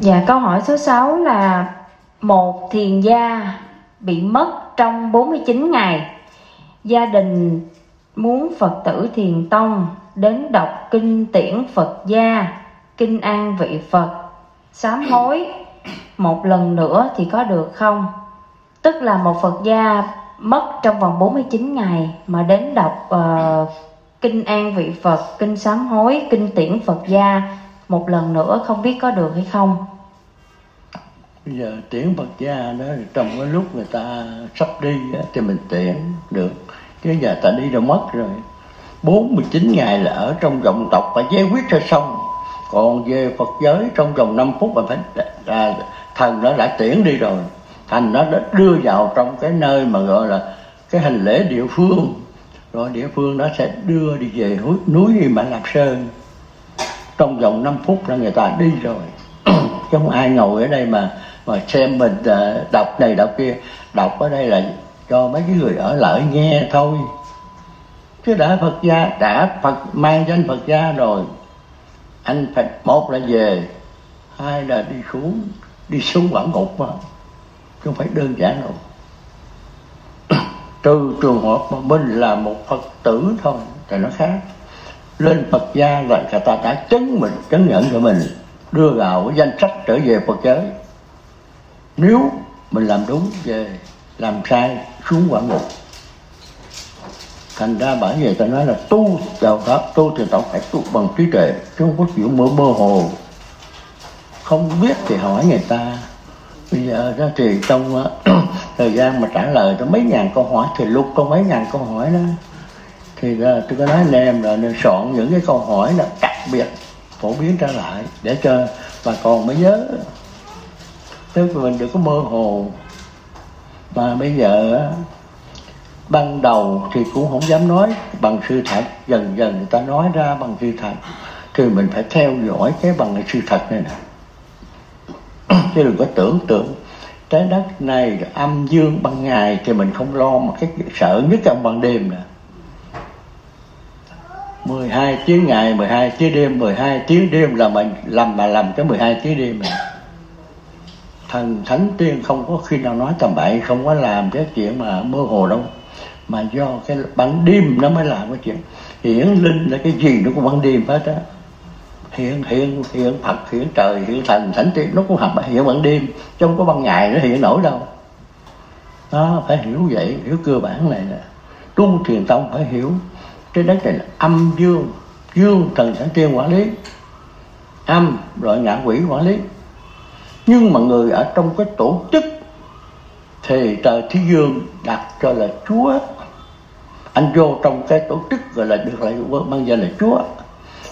Dạ câu hỏi số 6 là một thiền gia bị mất trong 49 ngày. Gia đình muốn Phật tử Thiền Tông đến đọc kinh tiễn Phật gia, kinh an vị Phật, sám hối một lần nữa thì có được không? Tức là một Phật gia mất trong vòng 49 ngày mà đến đọc uh, kinh an vị Phật, kinh sám hối, kinh tiễn Phật gia một lần nữa không biết có được hay không? bây giờ tiễn Phật gia đó, trong cái lúc người ta sắp đi thì mình tiễn được. Chứ giờ ta đi đâu mất rồi. 49 ngày là ở trong dòng tộc phải giải quyết cho xong còn về Phật giới, trong vòng 5 phút mà phải là thần nó đã tiễn đi rồi. Thành nó đã đưa vào trong cái nơi mà gọi là cái hành lễ địa phương. Rồi địa phương nó sẽ đưa đi về núi núi Mã Lạp Sơn trong vòng 5 phút là người ta đi rồi. Chứ không ai ngồi ở đây mà mà xem mình ờ, đọc này đọc kia. Đọc ở đây là cho mấy cái người ở lại nghe thôi. Chứ đã Phật gia, đã Phật, mang danh Phật gia rồi. Anh phải một là về, hai là đi xuống đi xuống bản ngục mà. Không phải đơn giản đâu. Trừ trường hợp mà mình là một phật tử thôi, thì nó khác lên phật gia là người ta đã chứng mình, chứng nhận cho mình, đưa vào danh sách trở về phật giới. Nếu mình làm đúng về, làm sai, xuống quả ngục. Thành ra bởi vì ta nói là tu đạo pháp, tu thì tao phải tu bằng trí tuệ, chứ không có chuyện mơ mơ hồ. Không biết thì hỏi người ta. Bây giờ đó thì trong ờ, thời gian mà trả lời cho mấy ngàn câu hỏi, thì lúc có mấy ngàn câu hỏi đó thì uh, tôi có nói anh em là nên soạn những cái câu hỏi là đặc biệt phổ biến trở lại để cho bà con mới nhớ. Tức là mình đừng có mơ hồ. Mà bây giờ ban đầu thì cũng không dám nói bằng sự thật. Dần dần người ta nói ra bằng sự thật thì mình phải theo dõi cái bằng cái sự thật này nè. Chứ đừng có tưởng tượng trái đất này âm dương ban ngày thì mình không lo mà cái sợ nhất trong ban đêm nè. 12 tiếng ngày 12 tiếng đêm 12 tiếng đêm là mình làm mà làm cái 12 tiếng đêm này. Thần thánh tiên không có khi nào nói tầm bậy, không có làm cái chuyện mà mơ hồ đâu. Mà do cái ban đêm nó mới làm cái chuyện. Hiển linh là cái gì nó cũng ban đêm hết á. Hiện hiện hiện phật hiện trời hiện thần, thánh tiên, nó cũng hợp hiện ban đêm, chứ không có ban ngày nó hiện nổi đâu. Đó, phải hiểu vậy, hiểu cơ bản này nè. Tu thiền tông phải hiểu trên đất này là âm dương dương thần thánh tiên quản lý. Âm rồi ngạ quỷ quản lý. Nhưng mà người ở trong cái tổ chức thì trời thiên dương đặt cho là chúa. Anh vô trong cái tổ chức gọi là được lại ban danh là chúa.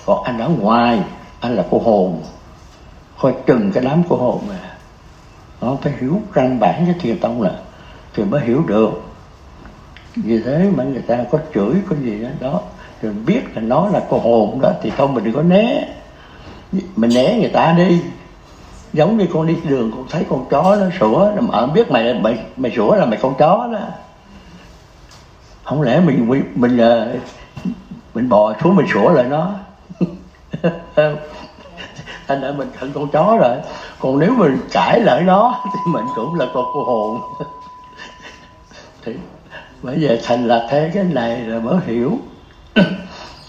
Còn anh ở ngoài, anh là cô hồn. Coi chừng cái đám cô hồn này nó phải hiểu căn bản cái thiền tông là thì mới hiểu được vì thế mà người ta có chửi có gì đó, đó. Rồi biết là nó là cô hồn đó thì thôi mình đừng có né. Mình né người ta đi. Giống như con đi đường con thấy con chó nó sủa mà ở biết mày mày mày sủa là mày con chó đó. Không lẽ mình mình mình, ờ, mình bò xuống mình sủa lại nó? Thành ra mình thành con chó rồi. Còn nếu mình cãi lại nó thì mình cũng là con cô hồn. Thì bây giờ thành là thế cái này là mới hiểu.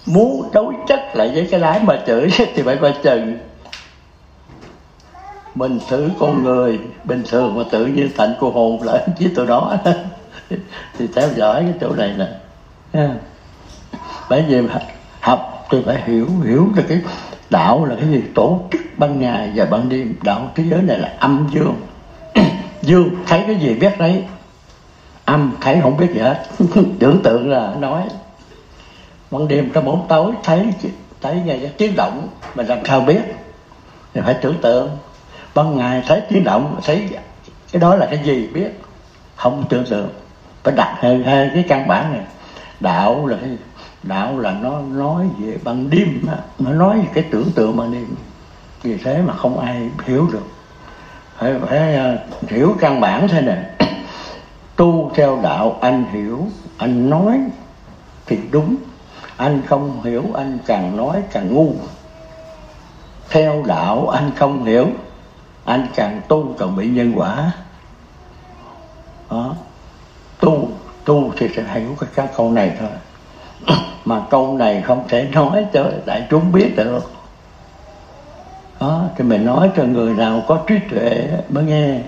Muốn đối chất lại với cái lái mà chửi thì phải coi chừng. Mình thử con người, bình thường mà tự nhiên thành cô hồn lại với tụi đó thì theo dõi cái chỗ này nè. Bởi vì học tôi phải hiểu hiểu được cái đạo là cái gì. Tổ chức ban ngày và ban đêm. Đạo thế giới này là âm dương. Dương, thấy cái gì biết đấy âm thấy không biết gì hết. Tưởng tượng là nói ban đêm trong bóng tối thấy thấy nghe cái tiếng động mình làm sao biết. Thì phải tưởng tượng ban ngày thấy tiếng động thấy cái đó là cái gì biết? Không tưởng tượng. Phải đặt hai, hai cái căn bản này. Đạo là cái đạo là nó nói về ban đêm nó nói về cái tưởng tượng ban đêm. Vì thế mà không ai hiểu được. Phải, phải uh, hiểu căn bản thế này tu theo đạo anh hiểu anh nói thì đúng. Anh không hiểu anh càng nói càng ngu. Theo đạo anh không hiểu anh càng tu càng bị nhân quả. Đó. Tu tu thì sẽ hiểu cái, cái câu này thôi. Mà câu này không thể nói cho đại chúng biết được. Đó thì mình nói cho người nào có trí tuệ mới nghe.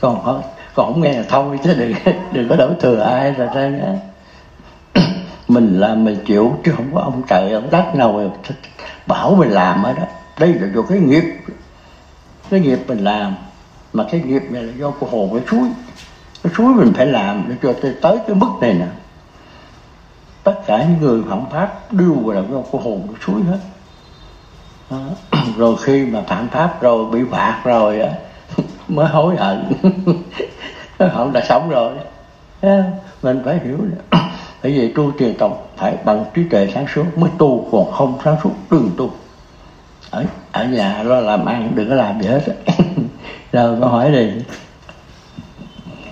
Còn còn không nghe là thôi chứ đừng đừng có đổ thừa ai là ra nhé mình làm mình chịu, chứ không có ông trời, ông đất nào bảo mình làm ở đó đây là do cái nghiệp cái nghiệp mình làm. Mà cái nghiệp này là do của hồn cái suối. Cái suối mình phải làm để cho tới cái mức này nè. Tất cả những người phạm pháp đều là do của hồn cái suối hết. Đó. rồi khi mà phạm pháp rồi, bị phạt rồi á, mới hối hận. không đã sống rồi. Mình phải hiểu bởi vì tu truyền tộc phải bằng trí tuệ sáng suốt mới tu, còn không sáng suốt đừng tu. Ở ở nhà lo làm ăn đừng có làm gì hết rồi có hỏi đi